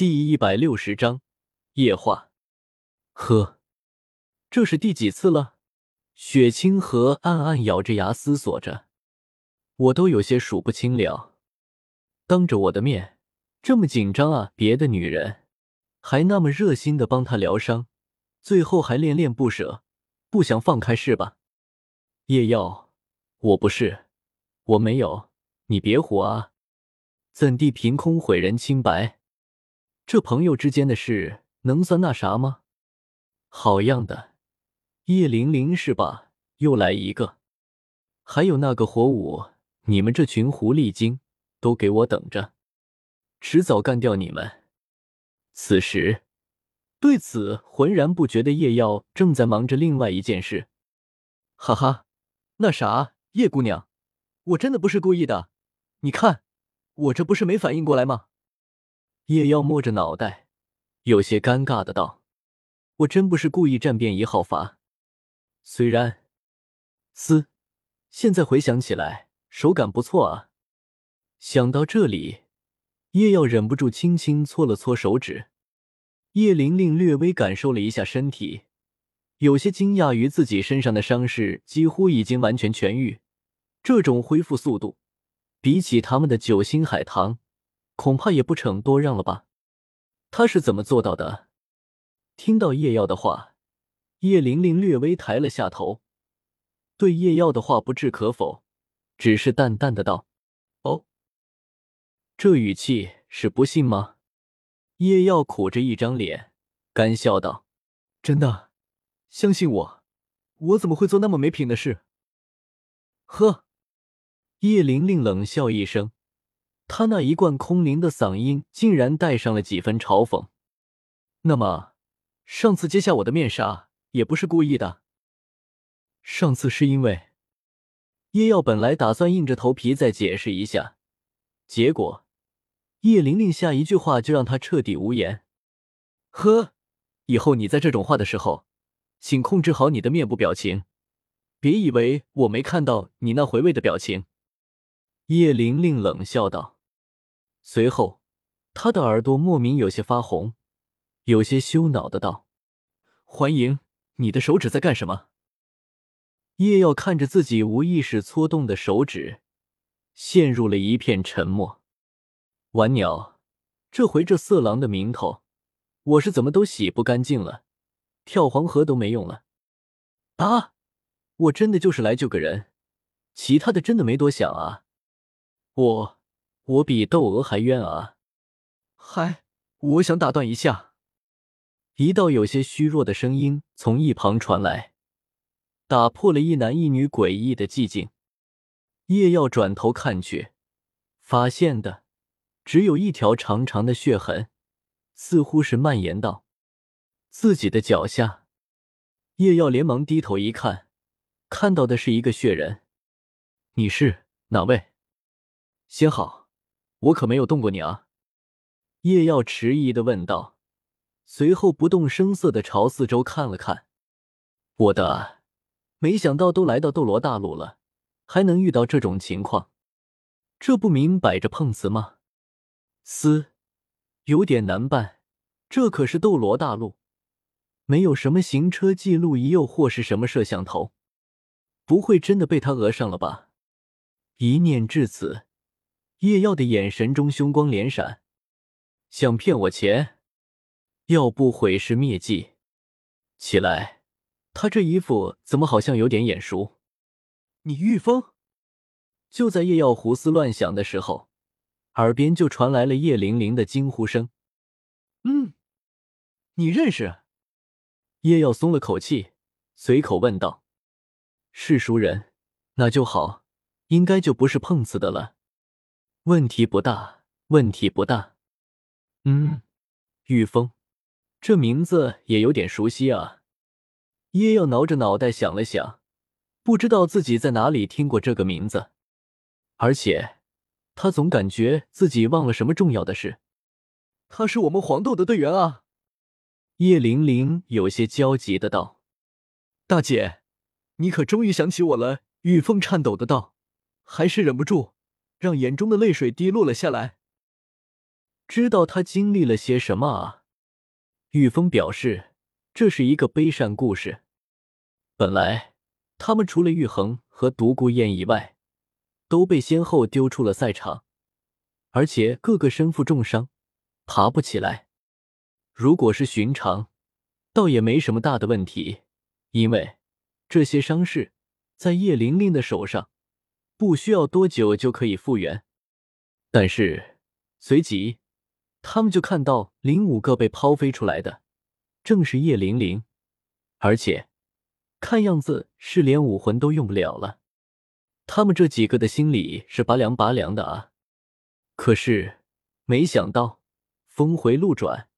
第一百六十章夜话。呵，这是第几次了？雪清河暗暗咬着牙思索着，我都有些数不清了。当着我的面这么紧张啊！别的女人还那么热心的帮他疗伤，最后还恋恋不舍，不想放开是吧？叶耀，我不是，我没有，你别胡啊！怎地凭空毁人清白？这朋友之间的事能算那啥吗？好样的，叶玲玲是吧？又来一个，还有那个火舞，你们这群狐狸精都给我等着，迟早干掉你们！此时，对此浑然不觉的叶耀正在忙着另外一件事。哈哈，那啥，叶姑娘，我真的不是故意的，你看，我这不是没反应过来吗？叶耀摸着脑袋，有些尴尬的道：“我真不是故意站便一号罚。虽然，嘶，现在回想起来，手感不错啊。”想到这里，叶耀忍不住轻轻搓了搓手指。叶玲玲略微感受了一下身体，有些惊讶于自己身上的伤势几乎已经完全痊愈。这种恢复速度，比起他们的九星海棠。恐怕也不逞多让了吧？他是怎么做到的？听到叶耀的话，叶玲玲略微抬了下头，对叶耀的话不置可否，只是淡淡的道：“哦。”这语气是不信吗？叶耀苦着一张脸，干笑道：“真的，相信我，我怎么会做那么没品的事？”呵，叶玲玲冷笑一声。他那一贯空灵的嗓音竟然带上了几分嘲讽。那么，上次揭下我的面纱也不是故意的。上次是因为叶耀本来打算硬着头皮再解释一下，结果叶玲玲下一句话就让他彻底无言。呵，以后你在这种话的时候，请控制好你的面部表情，别以为我没看到你那回味的表情。叶玲玲冷笑道。随后，他的耳朵莫名有些发红，有些羞恼的道：“欢迎，你的手指在干什么？”叶耀看着自己无意识搓动的手指，陷入了一片沉默。玩鸟，这回这色狼的名头，我是怎么都洗不干净了，跳黄河都没用了。啊，我真的就是来救个人，其他的真的没多想啊，我。我比窦娥还冤啊！嗨，我想打断一下。一道有些虚弱的声音从一旁传来，打破了一男一女诡异的寂静。叶耀转头看去，发现的只有一条长长的血痕，似乎是蔓延到自己的脚下。叶耀连忙低头一看，看到的是一个血人。你是哪位？先好。我可没有动过你啊！叶耀迟疑的问道，随后不动声色的朝四周看了看。我的，没想到都来到斗罗大陆了，还能遇到这种情况，这不明摆着碰瓷吗？嘶，有点难办，这可是斗罗大陆，没有什么行车记录仪，又或是什么摄像头，不会真的被他讹上了吧？一念至此。叶耀的眼神中凶光连闪，想骗我钱，要不毁尸灭迹？起来，他这衣服怎么好像有点眼熟？你玉峰？就在叶耀胡思乱想的时候，耳边就传来了叶玲玲的惊呼声：“嗯，你认识？”叶耀松了口气，随口问道：“是熟人，那就好，应该就不是碰瓷的了。”问题不大，问题不大。嗯，玉峰，这名字也有点熟悉啊。叶耀挠着脑袋想了想，不知道自己在哪里听过这个名字，而且他总感觉自己忘了什么重要的事。他是我们黄豆的队员啊！叶玲玲有些焦急的道：“大姐，你可终于想起我了。”玉峰颤抖的道：“还是忍不住。”让眼中的泪水滴落了下来。知道他经历了些什么啊？玉峰表示，这是一个悲善故事。本来他们除了玉衡和独孤雁以外，都被先后丢出了赛场，而且个个身负重伤，爬不起来。如果是寻常，倒也没什么大的问题，因为这些伤势在叶玲玲的手上，不需要多久就可以复原。但是随即，他们就看到零五个被抛飞出来的，正是叶玲玲，而且看样子是连武魂都用不了了。他们这几个的心里是拔凉拔凉的啊！可是没想到峰回路转，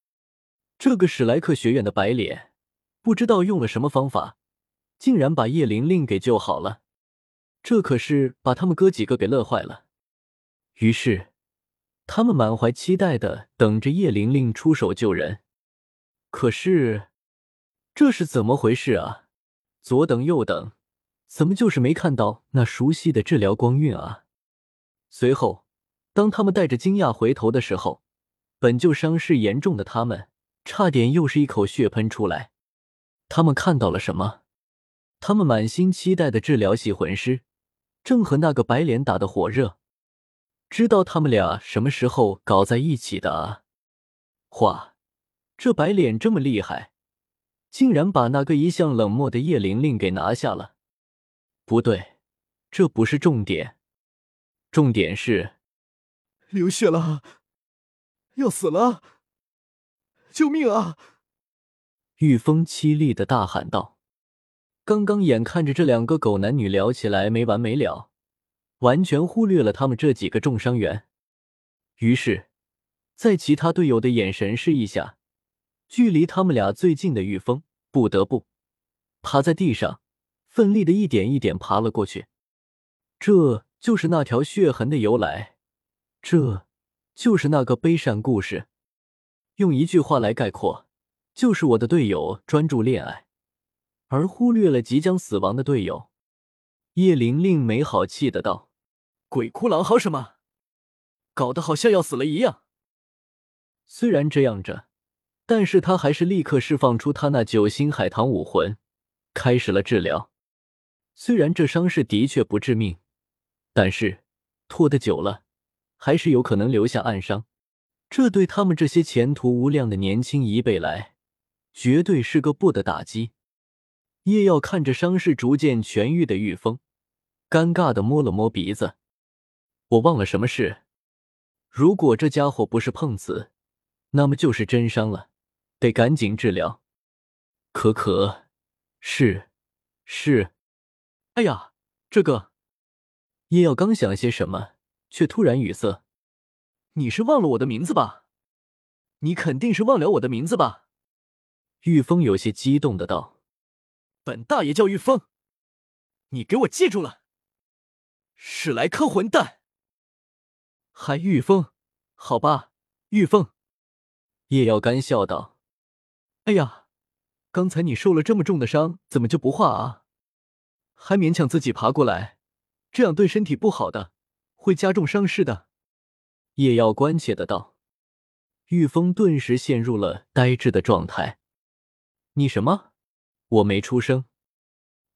这个史莱克学院的白脸不知道用了什么方法，竟然把叶玲玲给救好了。这可是把他们哥几个给乐坏了。于是他们满怀期待的等着叶玲玲出手救人。可是这是怎么回事啊？左等右等。怎么就是没看到那熟悉的治疗光晕啊？随后，当他们带着惊讶回头的时候，本就伤势严重的他们，差点又是一口血喷出来。他们看到了什么？他们满心期待的治疗系魂师，正和那个白脸打得火热。知道他们俩什么时候搞在一起的啊？哇，这白脸这么厉害，竟然把那个一向冷漠的叶玲玲给拿下了。不对，这不是重点，重点是流血了，要死了！救命啊！玉峰凄厉的大喊道：“刚刚眼看着这两个狗男女聊起来没完没了，完全忽略了他们这几个重伤员。于是，在其他队友的眼神示意下，距离他们俩最近的玉峰不得不趴在地上。”奋力的一点一点爬了过去，这就是那条血痕的由来，这就是那个悲善故事。用一句话来概括，就是我的队友专注恋爱，而忽略了即将死亡的队友。叶玲玲没好气的道：“鬼哭狼嚎什么？搞得好像要死了一样。”虽然这样着，但是他还是立刻释放出他那九星海棠武魂，开始了治疗。虽然这伤势的确不致命，但是拖得久了，还是有可能留下暗伤。这对他们这些前途无量的年轻一辈来，绝对是个不的打击。叶耀看着伤势逐渐痊愈的玉峰，尴尬的摸了摸鼻子：“我忘了什么事。如果这家伙不是碰瓷，那么就是真伤了，得赶紧治疗。”可可，是，是。哎呀，这个叶耀刚想些什么，却突然语塞。你是忘了我的名字吧？你肯定是忘了我的名字吧？玉峰有些激动的道：“本大爷叫玉峰，你给我记住了。史莱克混蛋，还玉峰？好吧，玉峰。”叶耀干笑道：“哎呀，刚才你受了这么重的伤，怎么就不化啊？”还勉强自己爬过来，这样对身体不好的，会加重伤势的。叶耀关切的道。玉峰顿时陷入了呆滞的状态。你什么？我没出声，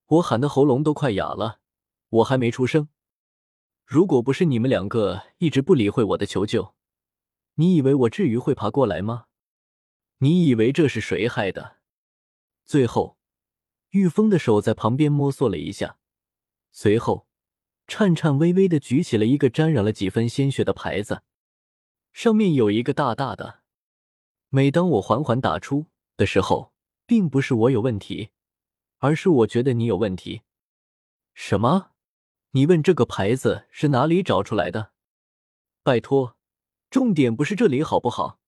我喊的喉咙都快哑了，我还没出声。如果不是你们两个一直不理会我的求救，你以为我至于会爬过来吗？你以为这是谁害的？最后。玉峰的手在旁边摸索了一下，随后颤颤巍巍的举起了一个沾染了几分鲜血的牌子，上面有一个大大的“每当我缓缓打出的时候，并不是我有问题，而是我觉得你有问题。”什么？你问这个牌子是哪里找出来的？拜托，重点不是这里好不好？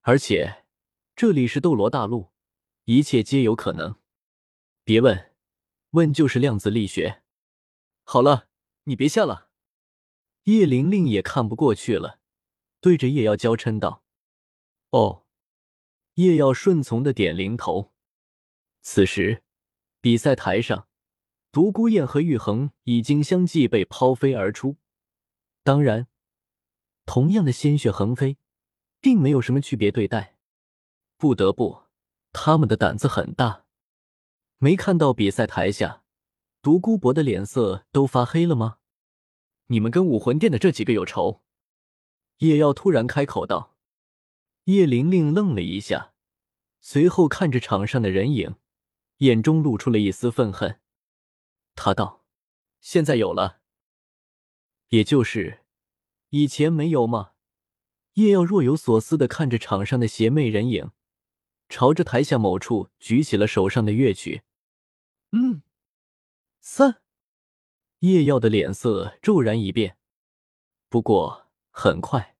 而且这里是斗罗大陆，一切皆有可能。别问，问就是量子力学。好了，你别下了。叶玲玲也看不过去了，对着叶耀娇嗔道：“哦。”叶耀顺从的点零头。此时，比赛台上，独孤雁和玉衡已经相继被抛飞而出。当然，同样的鲜血横飞，并没有什么区别对待。不得不，他们的胆子很大。没看到比赛台下，独孤博的脸色都发黑了吗？你们跟武魂殿的这几个有仇？叶耀突然开口道。叶玲玲愣了一下，随后看着场上的人影，眼中露出了一丝愤恨。他道：“现在有了，也就是以前没有吗？”叶耀若有所思的看着场上的邪魅人影，朝着台下某处举起了手上的乐曲。嗯，三。叶耀的脸色骤然一变，不过很快。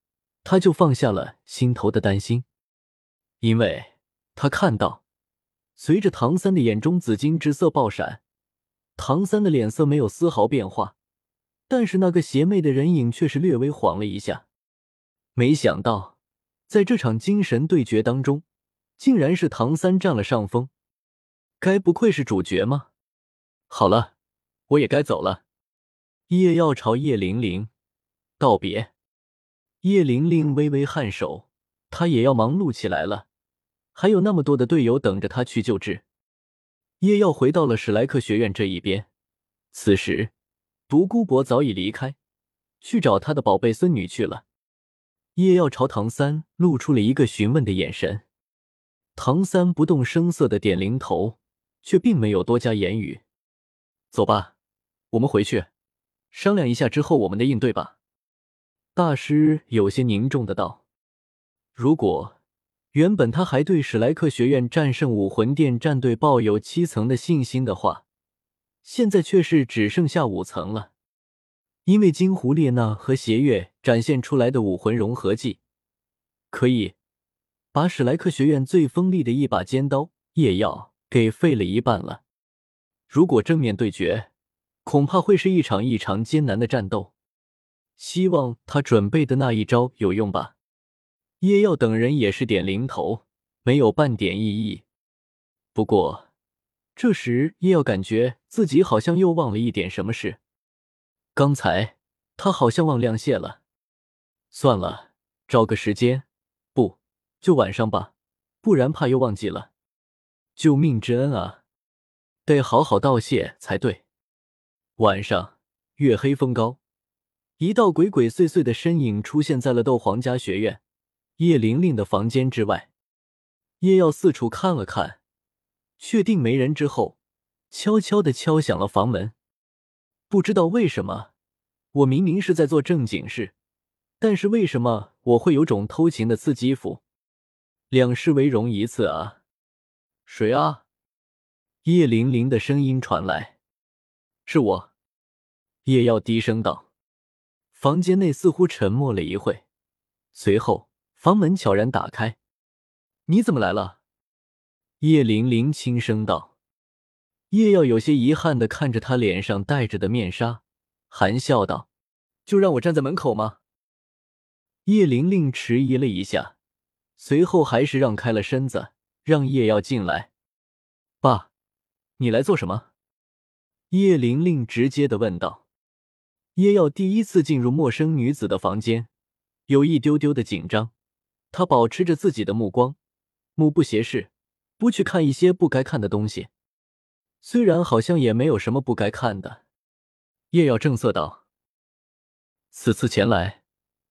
他就放下了心头的担心，因为他看到，随着唐三的眼中紫金之色爆闪，唐三的脸色没有丝毫变化，但是那个邪魅的人影却是略微晃了一下。没想到，在这场精神对决当中，竟然是唐三占了上风。该不愧是主角吗？好了，我也该走了。叶耀朝叶玲玲道别。叶玲玲微微颔首，她也要忙碌起来了，还有那么多的队友等着她去救治。叶耀回到了史莱克学院这一边，此时独孤博早已离开，去找他的宝贝孙女去了。叶耀朝唐三露出了一个询问的眼神，唐三不动声色的点零头，却并没有多加言语。走吧，我们回去商量一下之后我们的应对吧。大师有些凝重的道：“如果原本他还对史莱克学院战胜武魂殿战队抱有七层的信心的话，现在却是只剩下五层了。因为金狐列娜和邪月展现出来的武魂融合技，可以把史莱克学院最锋利的一把尖刀夜耀给废了一半了。如果正面对决，恐怕会是一场异常艰难的战斗。”希望他准备的那一招有用吧。叶耀等人也是点零头，没有半点异议。不过，这时叶耀感觉自己好像又忘了一点什么事。刚才他好像忘亮谢了。算了，找个时间，不就晚上吧，不然怕又忘记了。救命之恩啊，得好好道谢才对。晚上，月黑风高。一道鬼鬼祟祟的身影出现在了斗皇家学院叶玲玲的房间之外。叶耀四处看了看，确定没人之后，悄悄的敲响了房门。不知道为什么，我明明是在做正经事，但是为什么我会有种偷情的刺激符？两世为荣一次啊！谁啊？叶玲玲的声音传来。是我。叶耀低声道。房间内似乎沉默了一会，随后房门悄然打开。“你怎么来了？”叶玲玲轻声道。叶耀有些遗憾的看着他脸上戴着的面纱，含笑道：“就让我站在门口吗？”叶玲玲迟疑了一下，随后还是让开了身子，让叶耀进来。“爸，你来做什么？”叶玲玲直接的问道。叶耀第一次进入陌生女子的房间，有一丢丢的紧张。他保持着自己的目光，目不斜视，不去看一些不该看的东西。虽然好像也没有什么不该看的。叶耀正色道：“此次前来，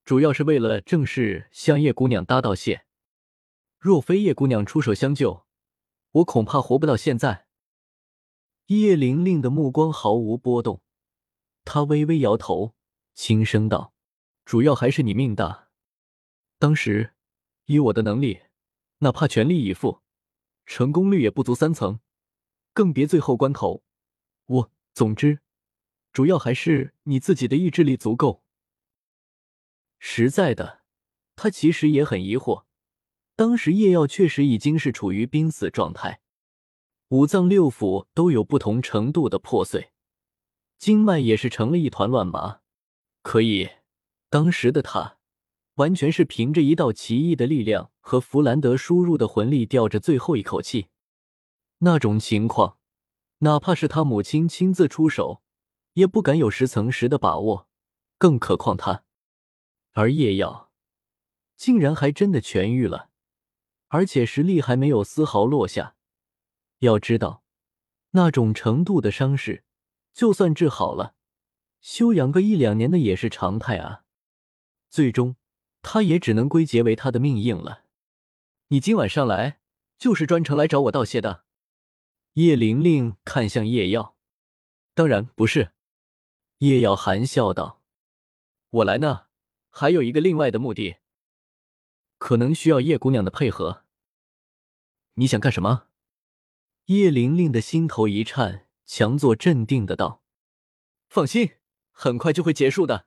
主要是为了正式向叶姑娘搭道谢。若非叶姑娘出手相救，我恐怕活不到现在。”叶玲玲的目光毫无波动。他微微摇头，轻声道：“主要还是你命大。当时以我的能力，哪怕全力以赴，成功率也不足三层，更别最后关头。我总之，主要还是你自己的意志力足够。实在的，他其实也很疑惑。当时叶耀确实已经是处于濒死状态，五脏六腑都有不同程度的破碎。”经脉也是成了一团乱麻，可以，当时的他完全是凭着一道奇异的力量和弗兰德输入的魂力吊着最后一口气。那种情况，哪怕是他母亲亲自出手，也不敢有十层十的把握，更何况他。而叶耀，竟然还真的痊愈了，而且实力还没有丝毫落下。要知道，那种程度的伤势，就算治好了，休养个一两年的也是常态啊。最终，他也只能归结为他的命硬了。你今晚上来，就是专程来找我道谢的？叶玲玲看向叶耀，当然不是。叶耀含笑道：“我来呢，还有一个另外的目的，可能需要叶姑娘的配合。你想干什么？”叶玲玲的心头一颤，强作镇定的道：“放心，很快就会结束的。”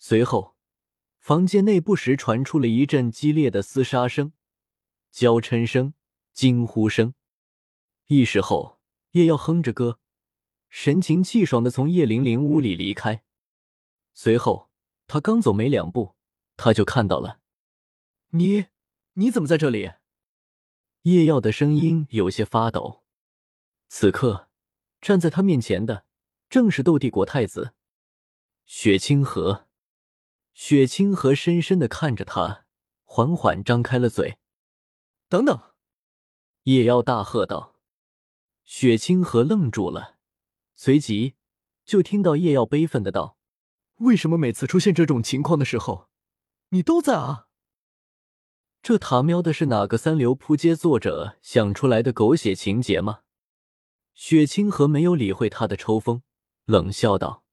随后，房间内不时传出了一阵激烈的厮杀声、娇嗔声、惊呼声。一时后，叶耀哼着歌，神情气爽的从叶玲玲屋里离开。随后，他刚走没两步，他就看到了你，你怎么在这里？叶耀的声音有些发抖。此刻，站在他面前的正是斗帝国太子雪清河。雪清河深深的看着他，缓缓张开了嘴。等等！叶耀大喝道。雪清河愣住了，随即就听到叶耀悲愤的道：“为什么每次出现这种情况的时候，你都在啊？这他喵的是哪个三流扑街作者想出来的狗血情节吗？”雪清河没有理会他的抽风，冷笑道：“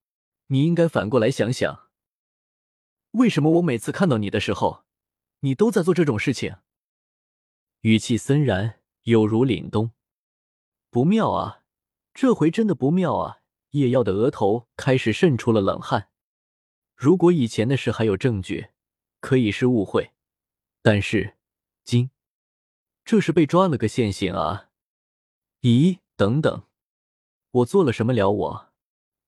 你应该反过来想想，为什么我每次看到你的时候，你都在做这种事情？”语气森然，有如凛冬。不妙啊！这回真的不妙啊！叶耀的额头开始渗出了冷汗。如果以前的事还有证据，可以是误会，但是今这是被抓了个现行啊！咦，等等，我做了什么了？我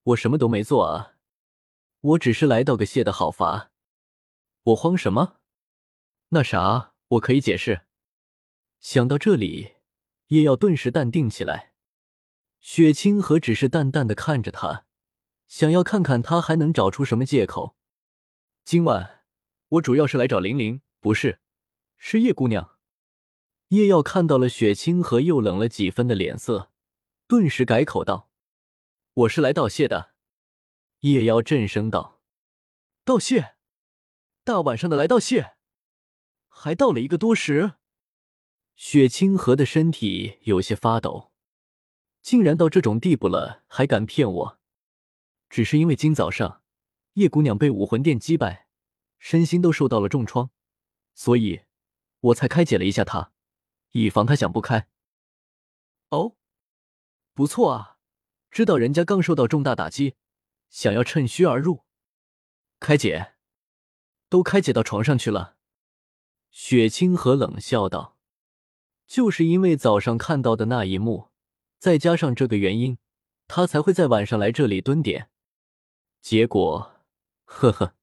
我什么都没做啊！我只是来道个谢的好伐。我慌什么？那啥，我可以解释。想到这里。叶耀顿时淡定起来，雪清河只是淡淡的看着他，想要看看他还能找出什么借口。今晚我主要是来找玲玲，不是，是叶姑娘。叶耀看到了雪清河又冷了几分的脸色，顿时改口道：“我是来道谢的。”叶妖震声道：“道谢？大晚上的来道谢？还道了一个多时？”雪清河的身体有些发抖，竟然到这种地步了，还敢骗我？只是因为今早上叶姑娘被武魂殿击败，身心都受到了重创，所以我才开解了一下她，以防她想不开。哦，不错啊，知道人家刚受到重大打击，想要趁虚而入，开解，都开解到床上去了。雪清河冷笑道。就是因为早上看到的那一幕，再加上这个原因，他才会在晚上来这里蹲点。结果，呵呵，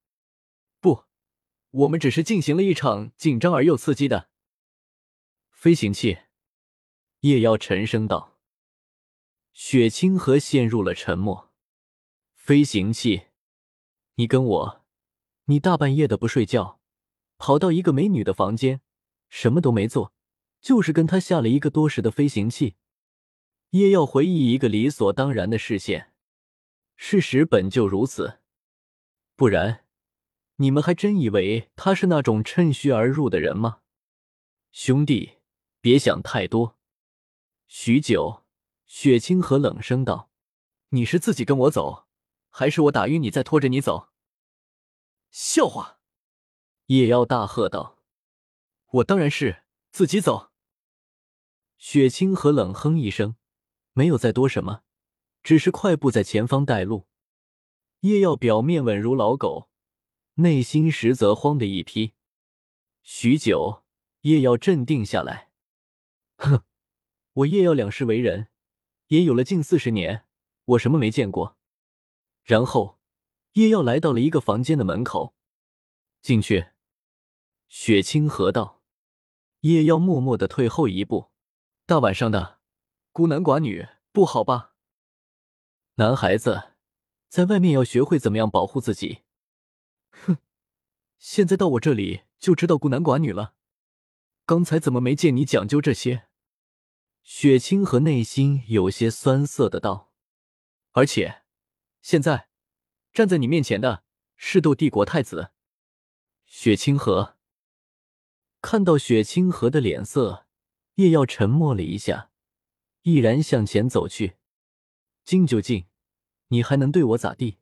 不，我们只是进行了一场紧张而又刺激的飞行器。叶妖沉声道。雪清河陷入了沉默。飞行器？你跟我，你大半夜的不睡觉，跑到一个美女的房间，什么都没做。就是跟她下了一个多时的飞行器，叶耀回忆一个理所当然的视线，事实本就如此，不然你们还真以为他是那种趁虚而入的人吗？兄弟，别想太多。许久，雪清河冷声道：“你是自己跟我走，还是我打晕你再拖着你走？”笑话！叶耀大喝道：“我当然是自己走。”雪清河冷哼一声，没有再多什么，只是快步在前方带路。叶耀表面稳如老狗，内心实则慌的一批。许久，叶耀镇定下来，哼，我叶耀两世为人，也有了近四十年，我什么没见过？然后，叶耀来到了一个房间的门口，进去。雪清河道，叶耀默默的退后一步。大晚上的，孤男寡女不好吧？男孩子在外面要学会怎么样保护自己。哼，现在到我这里就知道孤男寡女了。刚才怎么没见你讲究这些？雪清河内心有些酸涩的道。而且，现在站在你面前的是斗帝国太子雪清河。看到雪清河的脸色，叶耀沉默了一下，毅然向前走去。进就进，你还能对我咋地？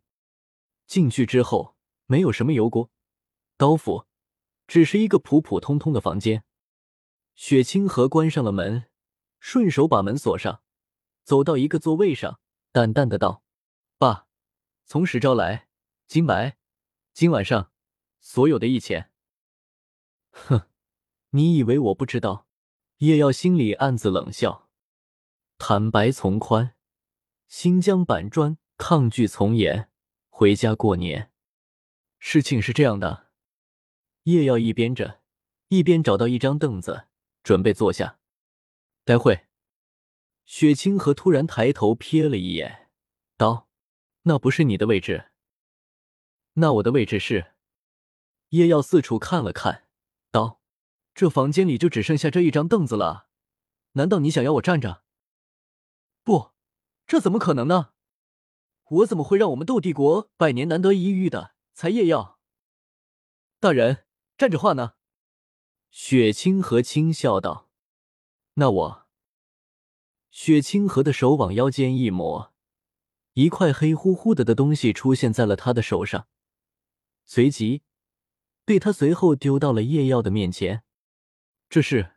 进去之后，没有什么油锅、刀斧，只是一个普普通通的房间。雪清河关上了门，顺手把门锁上，走到一个座位上，淡淡的道：“爸，从实招来，金白，今晚上所有的一钱。”哼，你以为我不知道？叶耀心里暗自冷笑。坦白从宽，新疆板砖抗拒从严。回家过年，事情是这样的。叶耀一边着，一边找到一张凳子，准备坐下。待会，雪清河突然抬头瞥了一眼，道：“那不是你的位置。那我的位置是？”叶耀四处看了看，道：“这房间里就只剩下这一张凳子了，难道你想要我站着？不，这怎么可能呢？”我怎么会让我们斗帝国百年难得一遇的才叶耀大人站着话呢？雪清河轻笑道：“那我……”雪清河的手往腰间一抹，一块黑乎乎的的东西出现在了他的手上，随即被他随后丢到了叶耀的面前。这是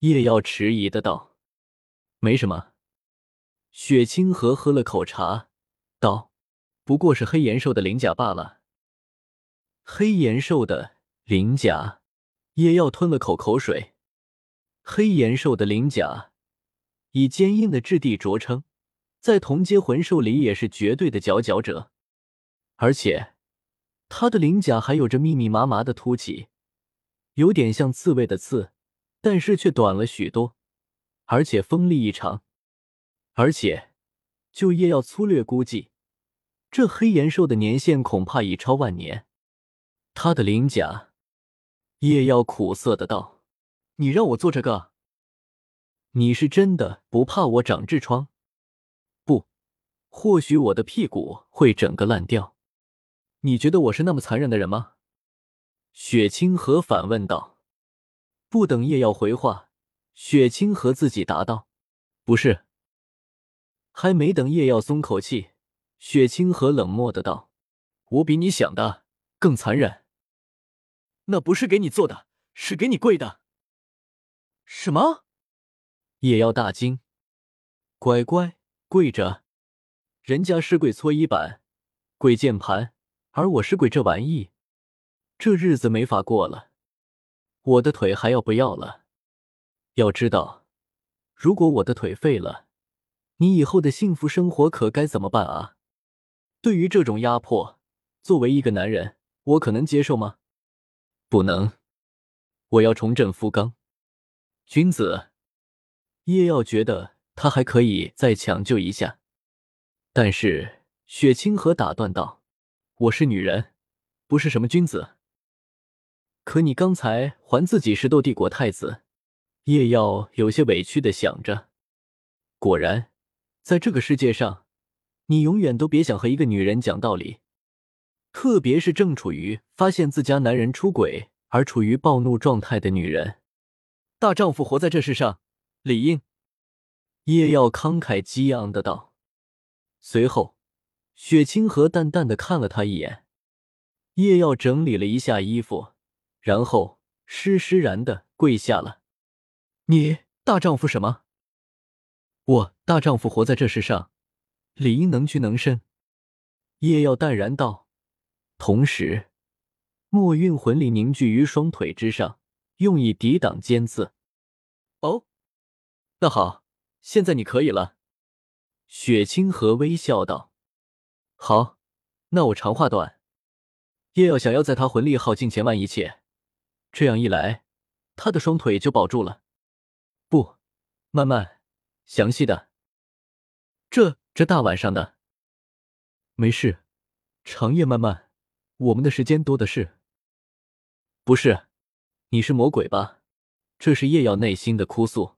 叶耀迟疑的道：“没什么。”雪清河喝了口茶。道：“不过是黑岩兽的鳞甲罢了。”黑岩兽的鳞甲，叶耀吞了口口水。黑岩兽的鳞甲以坚硬的质地着称，在同阶魂兽里也是绝对的佼佼者。而且，它的鳞甲还有着密密麻麻的凸起，有点像刺猬的刺，但是却短了许多，而且锋利异常。而且。就叶耀粗略估计，这黑岩兽的年限恐怕已超万年。他的鳞甲，叶耀苦涩的道：“你让我做这个，你是真的不怕我长痔疮？不，或许我的屁股会整个烂掉。你觉得我是那么残忍的人吗？”雪清河反问道。不等叶耀回话，雪清河自己答道：“不是。”还没等叶耀松口气，雪清河冷漠的道：“我比你想的更残忍。那不是给你做的，是给你跪的。”什么？叶耀大惊：“乖乖跪着，人家是跪搓衣板、跪键盘，而我是跪这玩意，这日子没法过了。我的腿还要不要了？要知道，如果我的腿废了。”你以后的幸福生活可该怎么办啊？对于这种压迫，作为一个男人，我可能接受吗？不能。我要重振夫纲。君子叶耀觉得他还可以再抢救一下，但是雪清河打断道：“我是女人，不是什么君子。”可你刚才还自己是斗帝国太子，叶耀有些委屈的想着。果然。在这个世界上，你永远都别想和一个女人讲道理，特别是正处于发现自家男人出轨而处于暴怒状态的女人。大丈夫活在这世上，理应。叶耀慷慨激昂的道。随后，雪清河淡淡的看了他一眼。叶耀整理了一下衣服，然后施施然的跪下了。你大丈夫什么？我大丈夫活在这世上，理应能屈能伸。叶耀淡然道，同时，墨韵魂力凝聚于双腿之上，用以抵挡尖刺。哦，那好，现在你可以了。雪清河微笑道：“好，那我长话短。叶耀想要在他魂力耗尽前完一切，这样一来，他的双腿就保住了。不，慢慢。”详细的，这这大晚上的，没事，长夜漫漫，我们的时间多的是。不是，你是魔鬼吧？这是叶耀内心的哭诉。